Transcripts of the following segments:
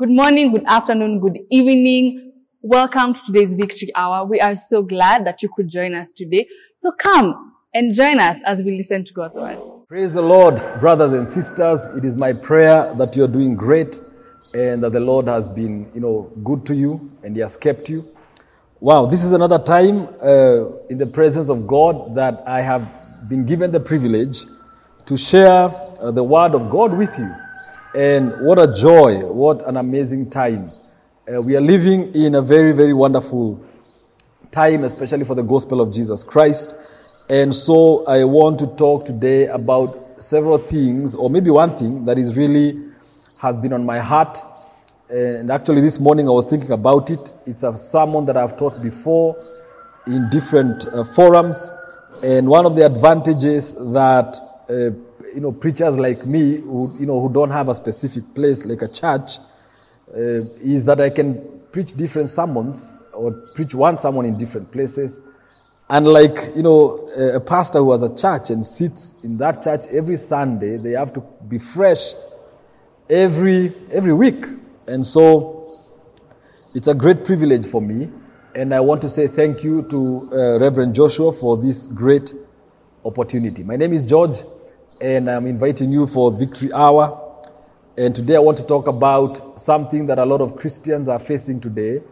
Good morning, good afternoon, good evening. Welcome to today's Victory Hour. We are so glad that you could join us today. So come and join us as we listen to God's word. Praise the Lord, brothers and sisters. It is my prayer that you are doing great and that the Lord has been, you know, good to you and He has kept you. Wow, this is another time uh, in the presence of God that I have been given the privilege to share uh, the Word of God with you. And what a joy, what an amazing time. Uh, we are living in a very, very wonderful time, especially for the gospel of Jesus Christ. And so I want to talk today about several things, or maybe one thing that is really has been on my heart. And actually, this morning I was thinking about it. It's a sermon that I've taught before in different uh, forums. And one of the advantages that uh, you know preachers like me, who you know who don't have a specific place like a church, uh, is that I can preach different sermons or preach one sermon in different places. Unlike you know a pastor who has a church and sits in that church every Sunday, they have to be fresh every every week, and so it's a great privilege for me. And I want to say thank you to uh, Reverend Joshua for this great opportunity. My name is George, and I'm inviting you for Victory Hour. And today I want to talk about something that a lot of Christians are facing today,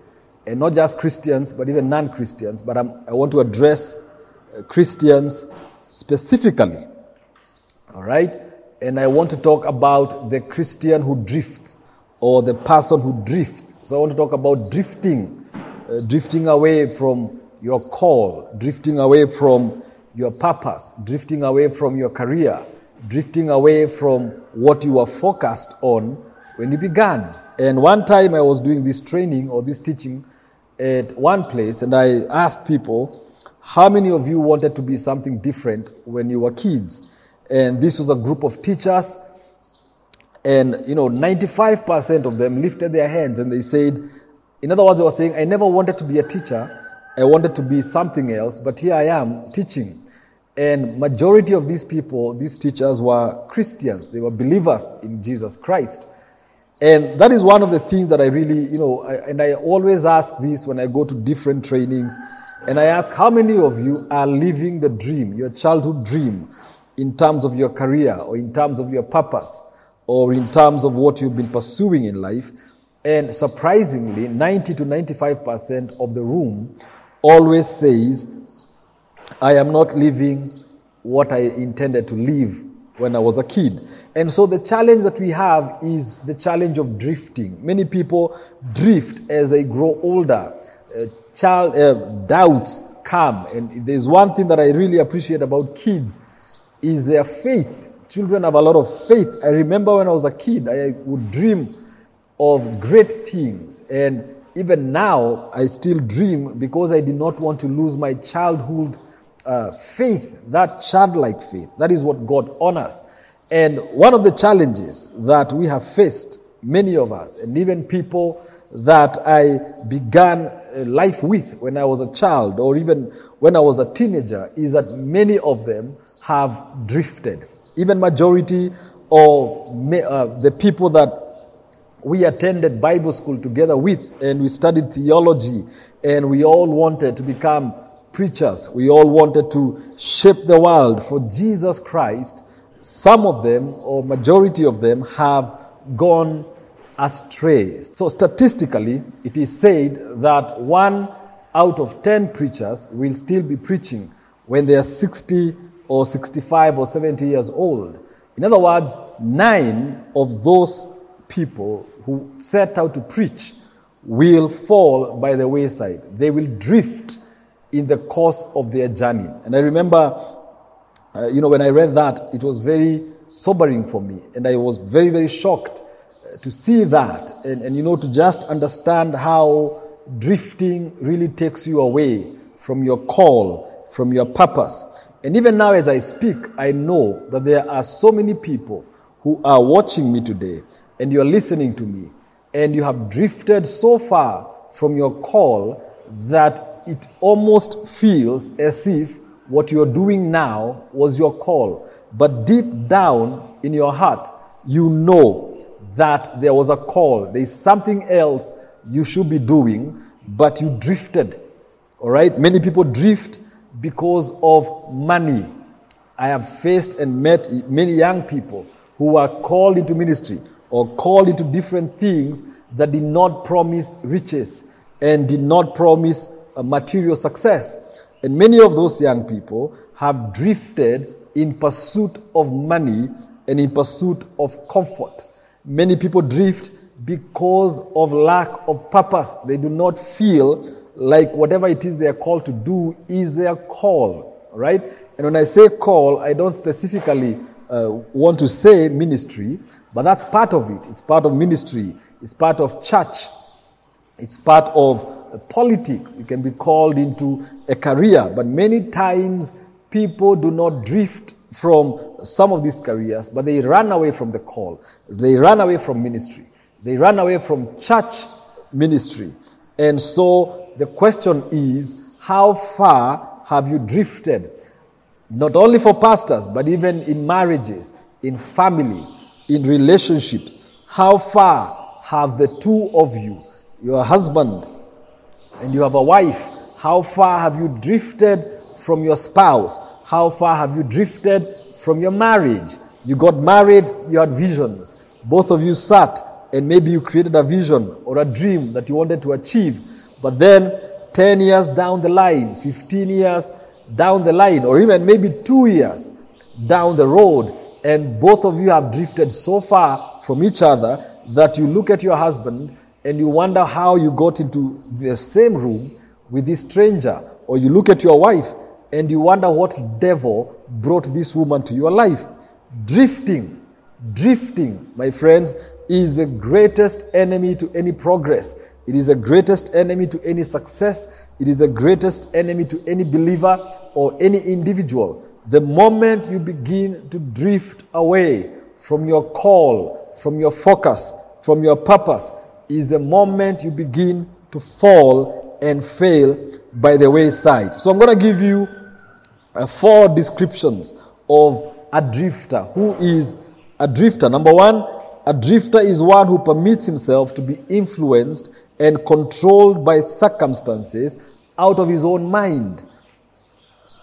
and not just Christians, but even non Christians. But I'm, i want to address uh, Christians specifically. All right? And I want to talk about the Christian who drifts or the person who drifts. So I want to talk about drifting, uh, drifting away from your call, drifting away from your purpose, drifting away from your career, drifting away from what you were focused on when you began. And one time I was doing this training or this teaching at one place, and I asked people, How many of you wanted to be something different when you were kids? And this was a group of teachers, and you know, 95% of them lifted their hands and they said, in other words, they were saying, I never wanted to be a teacher, I wanted to be something else, but here I am teaching. And majority of these people, these teachers were Christians. They were believers in Jesus Christ. And that is one of the things that I really, you know, I, and I always ask this when I go to different trainings. And I ask, how many of you are living the dream, your childhood dream, in terms of your career or in terms of your purpose or in terms of what you've been pursuing in life? And surprisingly, 90 to 95% of the room always says, I am not living what I intended to live when I was a kid. And so the challenge that we have is the challenge of drifting. Many people drift as they grow older. Uh, child uh, doubts come, and there's one thing that I really appreciate about kids is their faith. Children have a lot of faith. I remember when I was a kid, I would dream of great things, and even now I still dream because I did not want to lose my childhood uh, faith, that childlike faith. That is what God honors. And one of the challenges that we have faced, many of us, and even people that I began uh, life with when I was a child or even when I was a teenager, is that many of them have drifted. Even majority of uh, the people that we attended Bible school together with, and we studied theology, and we all wanted to become preachers. We all wanted to shape the world for Jesus Christ. Some of them, or majority of them, have gone astray. So, statistically, it is said that one out of 10 preachers will still be preaching when they are 60 or 65 or 70 years old. In other words, nine of those people who set out to preach will fall by the wayside. They will drift in the course of their journey. And I remember, uh, you know, when I read that, it was very sobering for me. And I was very, very shocked uh, to see that. And, and, you know, to just understand how drifting really takes you away from your call, from your purpose. And even now, as I speak, I know that there are so many people who are watching me today and you're listening to me, and you have drifted so far from your call that it almost feels as if what you're doing now was your call. But deep down in your heart, you know that there was a call. There is something else you should be doing, but you drifted. All right? Many people drift because of money. I have faced and met many young people who were called into ministry or called into different things that did not promise riches and did not promise material success. And many of those young people have drifted in pursuit of money and in pursuit of comfort. Many people drift because of lack of purpose. They do not feel like whatever it is they are called to do is their call, right? And when I say call, I don't specifically uh, want to say ministry, but that's part of it. It's part of ministry, it's part of church, it's part of politics. You can be called into a career, but many times people do not drift from some of these careers, but they run away from the call. They run away from ministry. They run away from church ministry. And so the question is how far have you drifted? Not only for pastors, but even in marriages, in families, in relationships. How far have the two of you, your husband and you have a wife, how far have you drifted from your spouse? How far have you drifted from your marriage? You got married, you had visions. Both of you sat and maybe you created a vision or a dream that you wanted to achieve. But then 10 years down the line, 15 years down the line, or even maybe two years down the road, and both of you have drifted so far from each other that you look at your husband and you wonder how you got into the same room with this stranger, or you look at your wife and you wonder what devil brought this woman to your life. Drifting, drifting, my friends, is the greatest enemy to any progress. It is the greatest enemy to any success. It is the greatest enemy to any believer or any individual. The moment you begin to drift away from your call, from your focus, from your purpose, is the moment you begin to fall and fail by the wayside. So I'm going to give you uh, four descriptions of a drifter. Who is a drifter? Number one, a drifter is one who permits himself to be influenced and controlled by circumstances out of his own mind.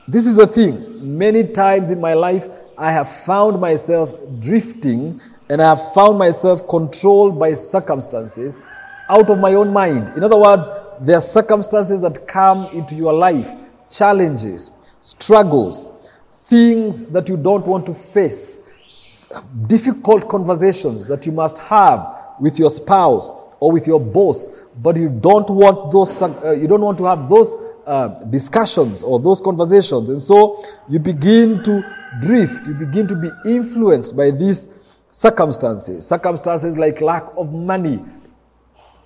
This is a thing. Many times in my life, I have found myself drifting and I have found myself controlled by circumstances out of my own mind. In other words, there are circumstances that come into your life, challenges, struggles, things that you don't want to face, difficult conversations that you must have with your spouse or with your boss, but you don't want those, uh, you don't want to have those uh, discussions or those conversations. And so you begin to drift, you begin to be influenced by these circumstances. Circumstances like lack of money,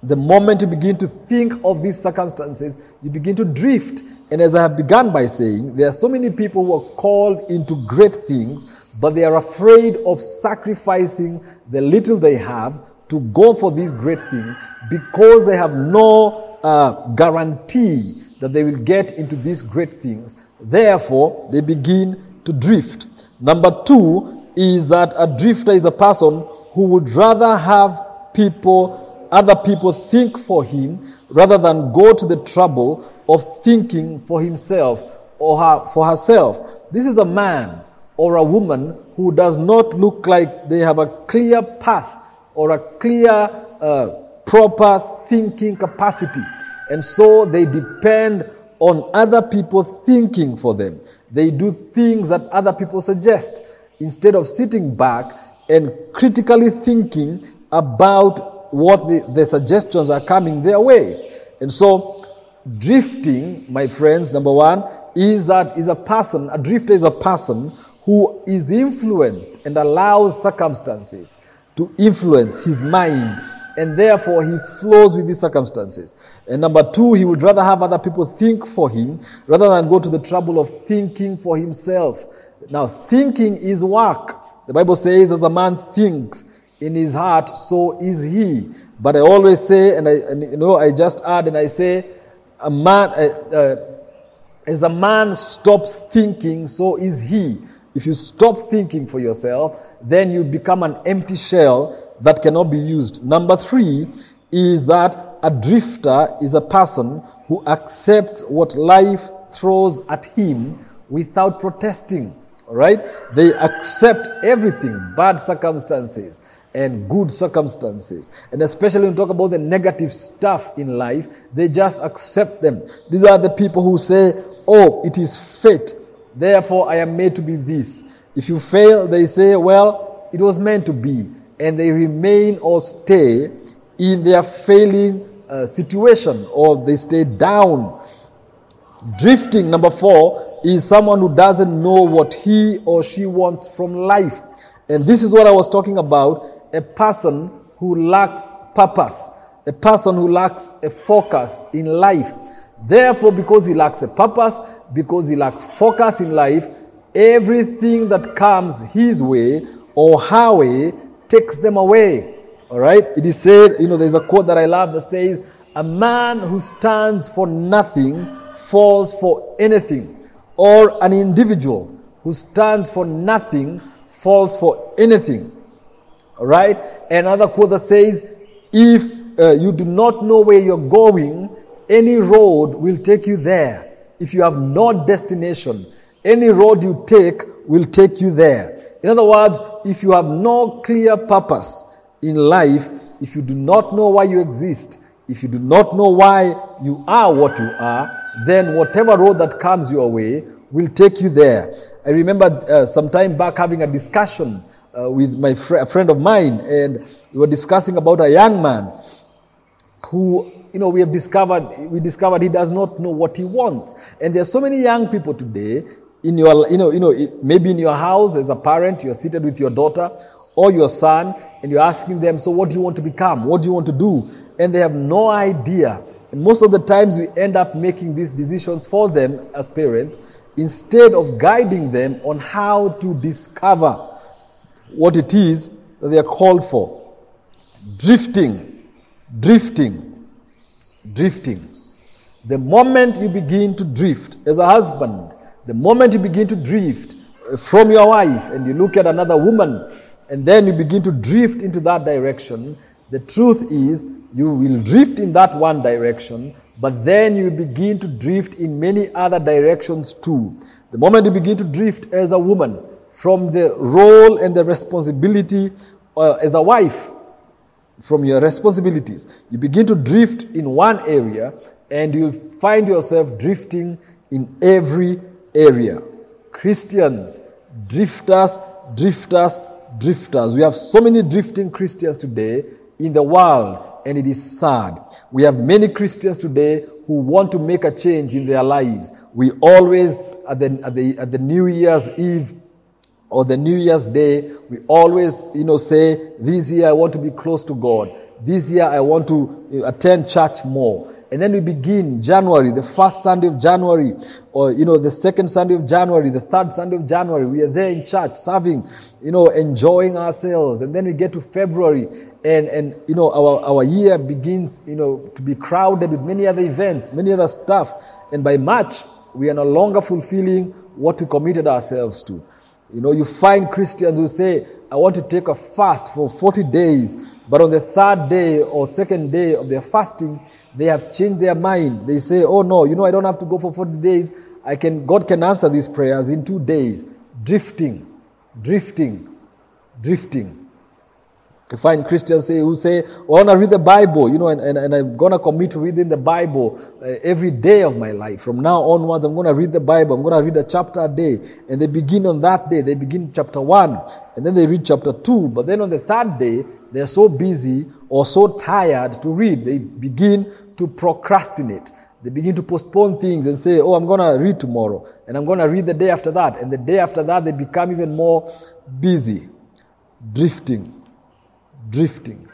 the moment you begin to think of these circumstances, you begin to drift. And as I have begun by saying, there are so many people who are called into great things, but they are afraid of sacrificing the little they have to go for this great thing because they have no uh, guarantee that they will get into these great things. Therefore, they begin to drift. Number two is that a drifter is a person who would rather have people other people think for him rather than go to the trouble of thinking for himself or her, for herself. This is a man or a woman who does not look like they have a clear path or a clear, uh, proper thinking capacity. And so they depend on other people thinking for them. They do things that other people suggest instead of sitting back and critically thinking about what the, the suggestions are coming their way. And so, drifting, my friends, number one, is that is a person, a drifter is a person who is influenced and allows circumstances to influence his mind and therefore he flows with these circumstances. And number two, he would rather have other people think for him rather than go to the trouble of thinking for himself. Now, thinking is work. The Bible says, as a man thinks, in his heart, so is he. But I always say, and I, and, you know, I just add and I say, a man, uh, uh, as a man stops thinking, so is he. If you stop thinking for yourself, then you become an empty shell that cannot be used. Number three is that a drifter is a person who accepts what life throws at him without protesting. Right? They accept everything, bad circumstances and good circumstances. And especially when we talk about the negative stuff in life, they just accept them. These are the people who say, Oh, it is fate. Therefore, I am made to be this. If you fail, they say, Well, it was meant to be. And they remain or stay in their failing uh, situation or they stay down. Drifting, number four, is someone who doesn't know what he or she wants from life. And this is what I was talking about a person who lacks purpose, a person who lacks a focus in life. Therefore, because he lacks a purpose, because he lacks focus in life, everything that comes his way or her way takes them away. All right? It is said, you know, there's a quote that I love that says, A man who stands for nothing falls for anything. Or an individual who stands for nothing falls for anything. Right? Another quote that says, If uh, you do not know where you're going, any road will take you there. If you have no destination, any road you take will take you there. In other words, if you have no clear purpose in life, if you do not know why you exist, if you do not know why you are what you are, then whatever road that comes your way will take you there. I remember uh, some time back having a discussion uh, with my fr- a friend of mine, and we were discussing about a young man who, you know, we have discovered we discovered he does not know what he wants, and there are so many young people today in your, you know, you know, maybe in your house as a parent, you're seated with your daughter or your son, and you're asking them, so what do you want to become? What do you want to do? And they have no idea. And most of the times we end up making these decisions for them as parents instead of guiding them on how to discover what it is that they are called for. Drifting, drifting, drifting. The moment you begin to drift as a husband, the moment you begin to drift from your wife and you look at another woman and then you begin to drift into that direction, the truth is you will drift in that one direction, but then you begin to drift in many other directions too. The moment you begin to drift as a woman, from the role and the responsibility uh, as a wife, from your responsibilities. You begin to drift in one area and you'll find yourself drifting in every area. Christians, drifters, drifters, drifters. We have so many drifting Christians today in the world, and it is sad. We have many Christians today who want to make a change in their lives. We always, at the, at the, at the New Year's Eve, or the New Year's Day, we always, you know, say, this year I want to be close to God. This year I want to uh, attend church more. And then we begin January, the first Sunday of January, or, you know, the second Sunday of January, the third Sunday of January. We are there in church, serving, you know, enjoying ourselves. And then we get to February and, and, you know, our, our year begins, you know, to be crowded with many other events, many other stuff. And by March, we are no longer fulfilling what we committed ourselves to. You know, you find Christians who say, I want to take a fast for 40 days, but on the third day or second day of their fasting, they have changed their mind. They say, Oh no, you know, I don't have to go for 40 days. I can, God can answer these prayers in two days. Drifting, drifting, drifting. You find Christians say, who say, oh, I want to read the Bible, you know, and, and, and I'm going to commit to reading the Bible uh, every day of my life. From now onwards, I'm going to read the Bible. I'm going to read a chapter a day. And they begin on that day. They begin chapter one, and then they read chapter two. But then on the third day, they're so busy or so tired to read, they begin to procrastinate. They begin to postpone things and say, Oh, I'm going to read tomorrow, and I'm going to read the day after that. And the day after that, they become even more busy, drifting drifting.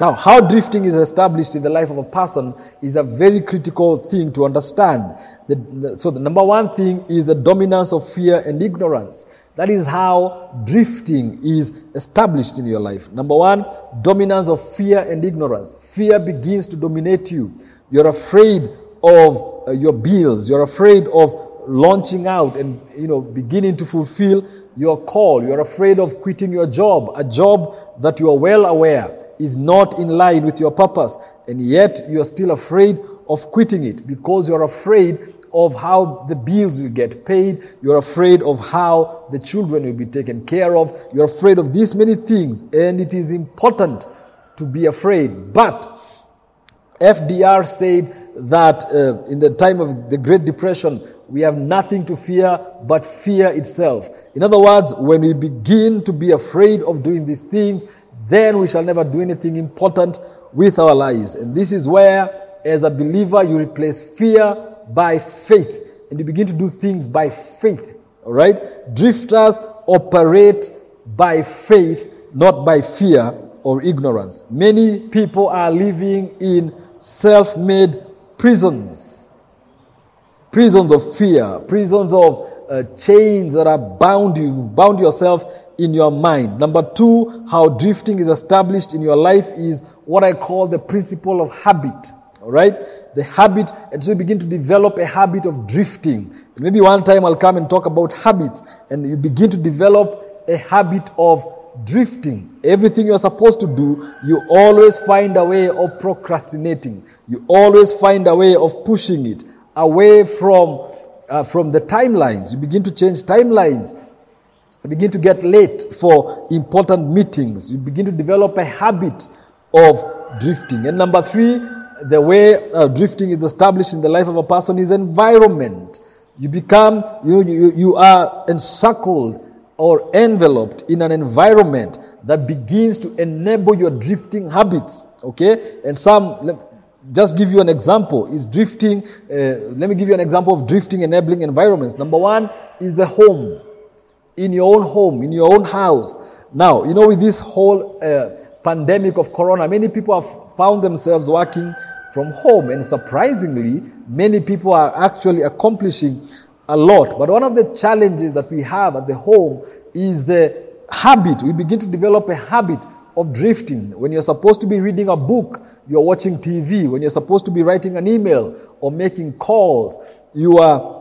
Now, how drifting is established in the life of a person is a very critical thing to understand. The, the, so, the number one thing is the dominance of fear and ignorance. That is how drifting is established in your life. Number one, dominance of fear and ignorance. Fear begins to dominate you. You're afraid of uh, your bills. You're afraid of launching out and you know beginning to fulfill your call. You're afraid of quitting your job, a job that you are well aware is not in line with your purpose, and yet you are still afraid of quitting it because you're afraid of how the bills will get paid. You're afraid of how the children will be taken care of. You're afraid of these many things, and it is important to be afraid. But FDR said that uh, in the time of the Great Depression, we have nothing to fear but fear itself. In other words, when we begin to be afraid of doing these things, then we shall never do anything important with our lives. And this is where, as a believer, you replace fear by faith and you begin to do things by faith. All right? Drifters operate by faith, not by fear or ignorance. Many people are living in self made prisons. Prisons of fear, prisons of uh, chains that are bound you, bound yourself in your mind. Number two, how drifting is established in your life is what I call the principle of habit. All right? The habit, and so you begin to develop a habit of drifting. Maybe one time I'll come and talk about habits, and you begin to develop a habit of drifting. Everything you're supposed to do, you always find a way of procrastinating. You always find a way of pushing it away from, uh, from the timelines. You begin to change timelines. You begin to get late for important meetings. You begin to develop a habit of drifting. And number three, the way uh, drifting is established in the life of a person is environment. You become, you, you, you are encircled or enveloped in an environment that begins to enable your drifting habits. Okay? And some, just give you an example, is drifting. Uh, let me give you an example of drifting enabling environments. Number one is the home. In your own home, in your own house. Now, you know, with this whole uh, pandemic of corona, many people have found themselves working from home, and surprisingly, many people are actually accomplishing a lot. But one of the challenges that we have at the home is the habit. We begin to develop a habit of drifting. When you're supposed to be reading a book, you're watching TV. When you're supposed to be writing an email or making calls, you are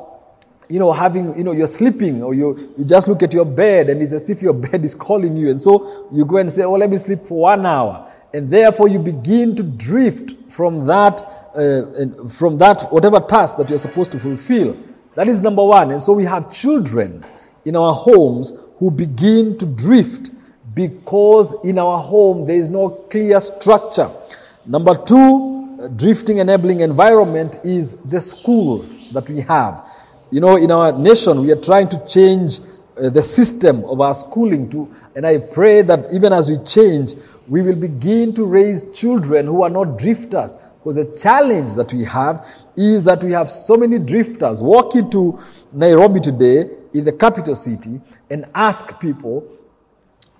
you know, having, you know, you're sleeping or you, you just look at your bed and it's as if your bed is calling you. And so you go and say, oh, let me sleep for one hour. And therefore you begin to drift from that, uh, from that, whatever task that you're supposed to fulfill. That is number one. And so we have children in our homes who begin to drift because in our home there is no clear structure. Number two, drifting enabling environment is the schools that we have. You know, in our nation, we are trying to change uh, the system of our schooling to, and I pray that even as we change, we will begin to raise children who are not drifters. Because the challenge that we have is that we have so many drifters. Walk into Nairobi today, in the capital city, and ask people,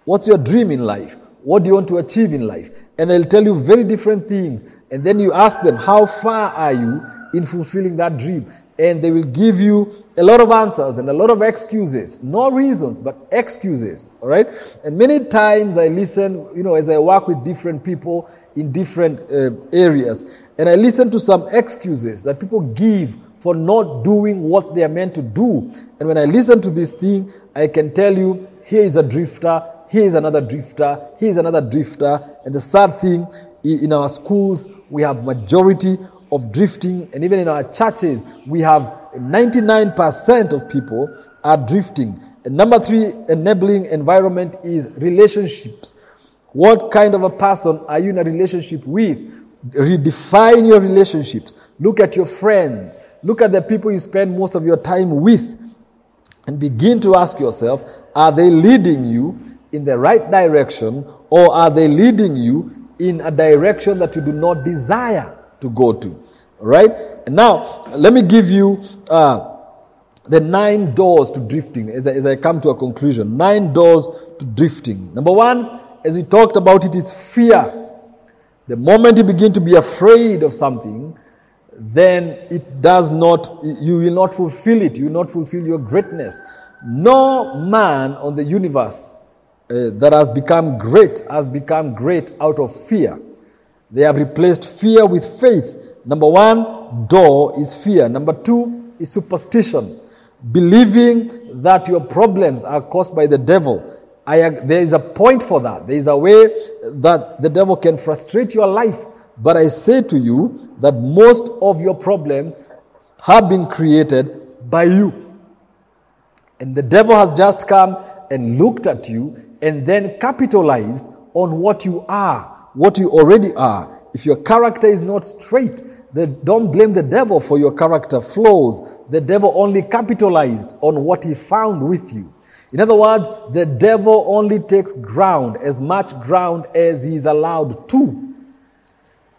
What's your dream in life? What do you want to achieve in life? And they'll tell you very different things. And then you ask them, How far are you in fulfilling that dream? And they will give you a lot of answers and a lot of excuses. No reasons, but excuses. All right? And many times I listen, you know, as I work with different people in different uh, areas, and I listen to some excuses that people give for not doing what they are meant to do. And when I listen to this thing, I can tell you here is a drifter, here is another drifter, here is another drifter. And the sad thing, in our schools, we have majority of drifting, and even in our churches, we have 99% of people are drifting. And number three, enabling environment is relationships. What kind of a person are you in a relationship with? Redefine your relationships. Look at your friends. Look at the people you spend most of your time with. And begin to ask yourself are they leading you in the right direction or are they leading you in a direction that you do not desire? To go to. Right? Now, let me give you uh, the nine doors to drifting as I, as I come to a conclusion. Nine doors to drifting. Number one, as we talked about it, is fear. The moment you begin to be afraid of something, then it does not, you will not fulfill it. You will not fulfill your greatness. No man on the universe uh, that has become great has become great out of fear. They have replaced fear with faith. Number one, door is fear. Number two is superstition. believing that your problems are caused by the devil. I, there is a point for that. There is a way that the devil can frustrate your life. But I say to you that most of your problems have been created by you. And the devil has just come and looked at you and then capitalized on what you are, what you already are. If your character is not straight, then don't blame the devil for your character flaws. The devil only capitalized on what he found with you. In other words, the devil only takes ground, as much ground as he is allowed to.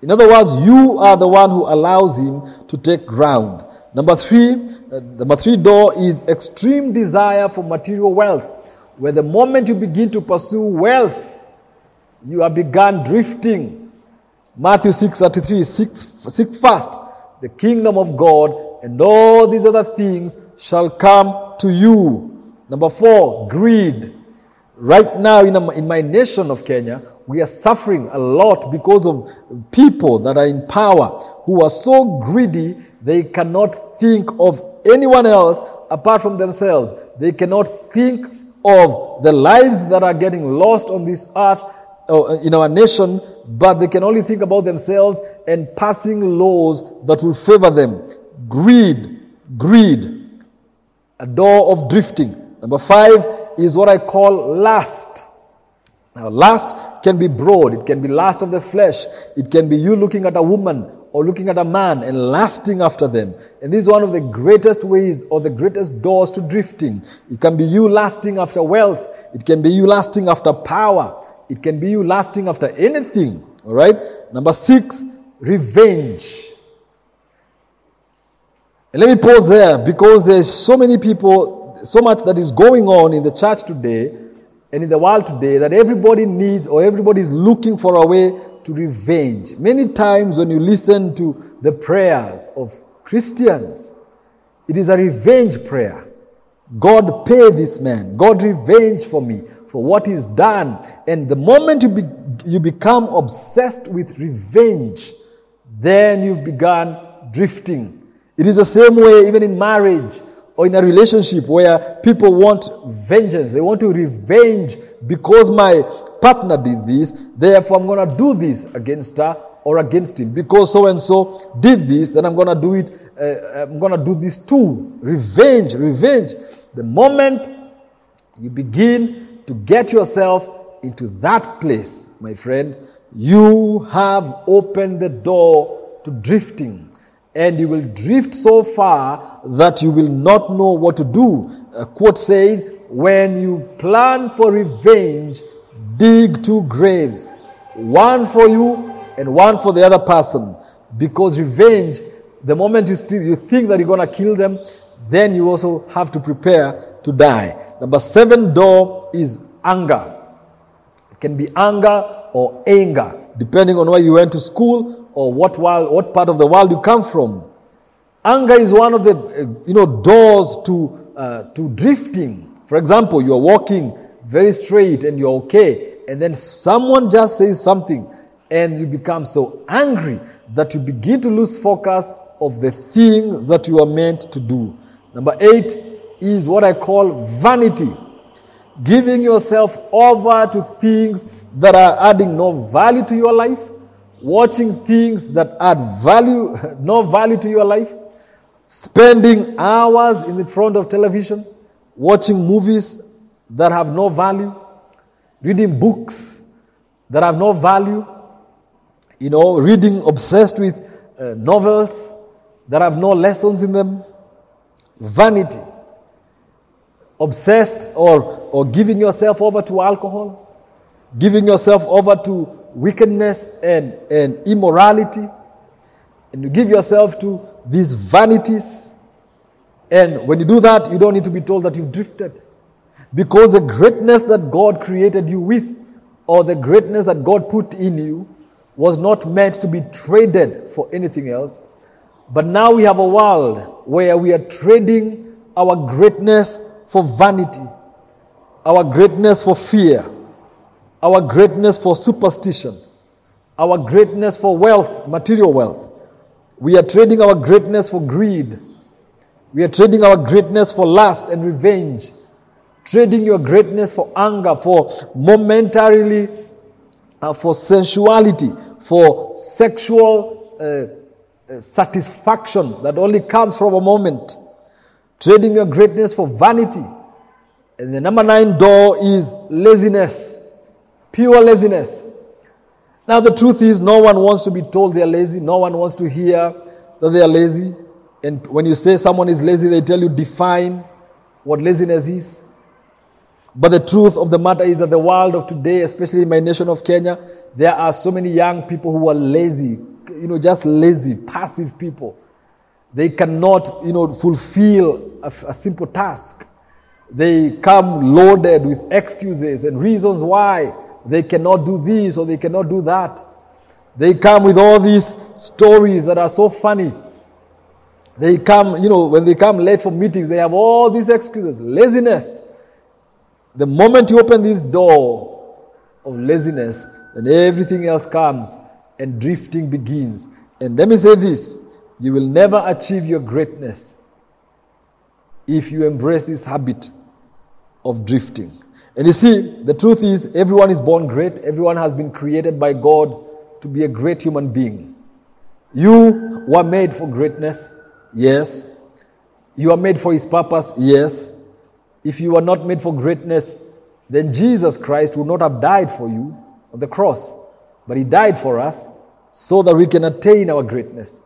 In other words, you are the one who allows him to take ground. Number three, uh, number three door is extreme desire for material wealth. Where the moment you begin to pursue wealth, you have begun drifting. Matthew 6 33, seek, seek first the kingdom of God, and all these other things shall come to you. Number four, greed. Right now in, a, in my nation of Kenya, we are suffering a lot because of people that are in power who are so greedy they cannot think of anyone else apart from themselves. They cannot think of the lives that are getting lost on this earth uh, in our nation, but they can only think about themselves and passing laws that will favor them. Greed, greed, a door of drifting. Number five is what I call lust. Now, lust can be broad. It can be lust of the flesh. It can be you looking at a woman or looking at a man and lasting after them. And this is one of the greatest ways or the greatest doors to drifting. It can be you lasting after wealth. It can be you lasting after power. It can be you lasting after anything. All right. Number six, revenge. And let me pause there because there's so many people, so much that is going on in the church today and in the world today that everybody needs or everybody is looking for a way to revenge. Many times when you listen to the prayers of Christians, it is a revenge prayer. God pay this man. God revenge for me for what is done. And the moment you, be, you become obsessed with revenge, then you've begun drifting. It is the same way even in marriage or in a relationship where people want vengeance. They want to revenge because my partner did this, therefore I'm going to do this against her or against him. Because so and so did this, then I'm going to do it, uh, I'm going to do this too. Revenge, revenge. The moment you begin to get yourself into that place, my friend, you have opened the door to drifting and you will drift so far that you will not know what to do. A quote says, When you plan for revenge, dig two graves, one for you and one for the other person. Because revenge, the moment you, still, you think that you're going to kill them, then you also have to prepare to die. Number seven door is anger. It can be anger or anger, depending on where you went to school or what, world, what part of the world you come from. Anger is one of the uh, you know, doors to, uh, to drifting. For example, you're walking very straight and you're okay, and then someone just says something, and you become so angry that you begin to lose focus of the things that you are meant to do. Number eight is what I call vanity. Giving yourself over to things that are adding no value to your life. Watching things that add value, no value to your life, spending hours in the front of television, watching movies that have no value, reading books that have no value, you know, reading obsessed with uh, novels that have no lessons in them, vanity, obsessed or, or giving yourself over to alcohol, giving yourself over to wickedness and, and immorality, and you give yourself to these vanities. And when you do that, you don't need to be told that you've drifted. Because the greatness that God created you with, or the greatness that God put in you, was not meant to be traded for anything else. But now we have a world where we are trading our greatness for vanity, our greatness for fear, our greatness for superstition, our greatness for wealth, material wealth. We are trading our greatness for greed. We are trading our greatness for lust and revenge, trading your greatness for anger, for momentarily, uh, for sensuality, for sexual uh, uh, satisfaction that only comes from a moment, trading your greatness for vanity. And the number nine door is laziness, pure laziness. Now, the truth is, no one wants to be told they are lazy, no one wants to hear that they are lazy. And when you say someone is lazy, they tell you, define what laziness is. But the truth of the matter is that the world of today, especially in my nation of Kenya, there are so many young people who are lazy, you know, just lazy, passive people. They cannot, you know, fulfill a, a simple task. They come loaded with excuses and reasons why they cannot do this or they cannot do that. They come with all these stories that are so funny. They come, you know, when they come late for meetings, they have all these excuses. Laziness. The moment you open this door of laziness, then everything else comes and drifting begins. And let me say this you will never achieve your greatness if you embrace this habit of drifting. And you see, the truth is, everyone is born great, everyone has been created by God to be a great human being. You were made for greatness, yes. You are made for His purpose, yes. If you were not made for greatness, then Jesus Christ would not have died for you on the cross. But He died for us so that we can attain our greatness.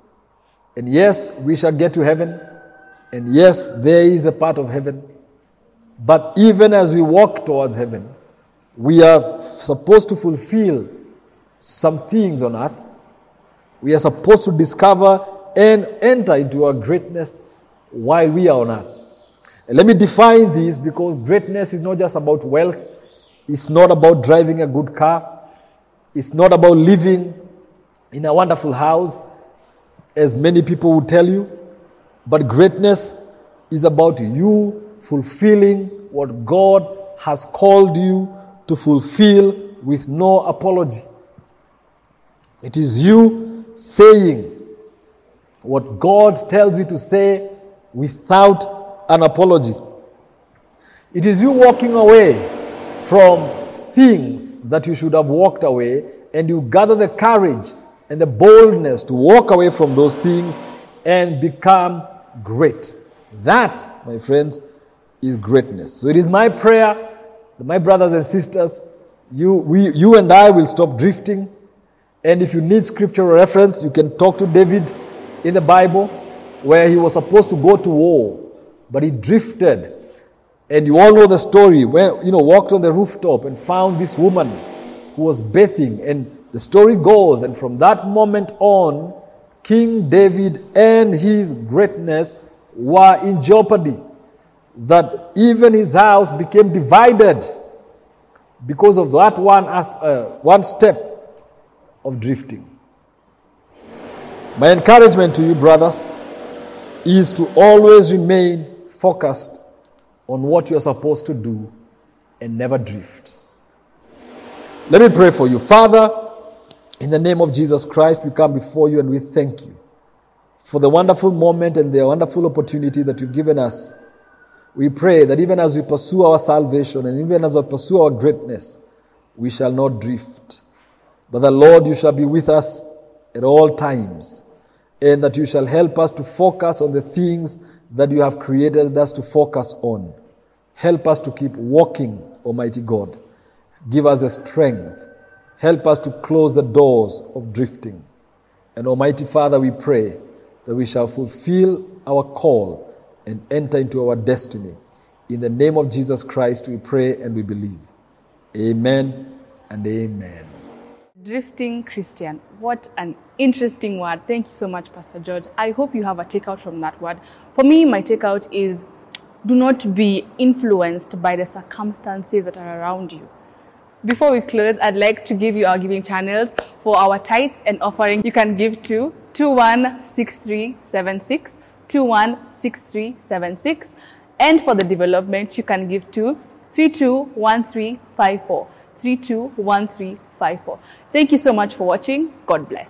And yes, we shall get to heaven. And yes, there is the part of heaven. But even as we walk towards heaven, we are supposed to fulfill some things on earth. We are supposed to discover and enter into our greatness while we are on earth. And let me define this because greatness is not just about wealth, it's not about driving a good car, it's not about living in a wonderful house, as many people will tell you, but greatness is about you fulfilling what God has called you to fulfill with no apology. It is you saying what God tells you to say without an apology. It is you walking away from things that you should have walked away, and you gather the courage and the boldness to walk away from those things and become great. That, my friends, is greatness. So it is my prayer that my brothers and sisters, you, we, you and I will stop drifting. And if you need scriptural reference, you can talk to David in the Bible where he was supposed to go to war, but he drifted. And you all know the story where, you know, walked on the rooftop and found this woman who was bathing. And the story goes, and from that moment on, King David and his greatness were in jeopardy that even his house became divided because of that one, uh, one step of drifting. My encouragement to you, brothers, is to always remain focused on what you're supposed to do and never drift. Let me pray for you. Father, in the name of Jesus Christ, we come before you and we thank you for the wonderful moment and the wonderful opportunity that you've given us we pray that even as we pursue our salvation and even as we pursue our greatness, we shall not drift. But the Lord, you shall be with us at all times, and that you shall help us to focus on the things that you have created us to focus on. Help us to keep walking, Almighty God. Give us the strength. Help us to close the doors of drifting. And Almighty Father, we pray that we shall fulfill our call and enter into our destiny. In the name of Jesus Christ, we pray and we believe. Amen and amen. Drifting Christian. What an interesting word. Thank you so much, Pastor George. I hope you have a takeout from that word. For me, my takeout is do not be influenced by the circumstances that are around you. Before we close, I'd like to give you our giving channels for our tithes and offering. You can give to 216376 216376 and for the development you can give to 321354 321354 thank you so much for watching. God bless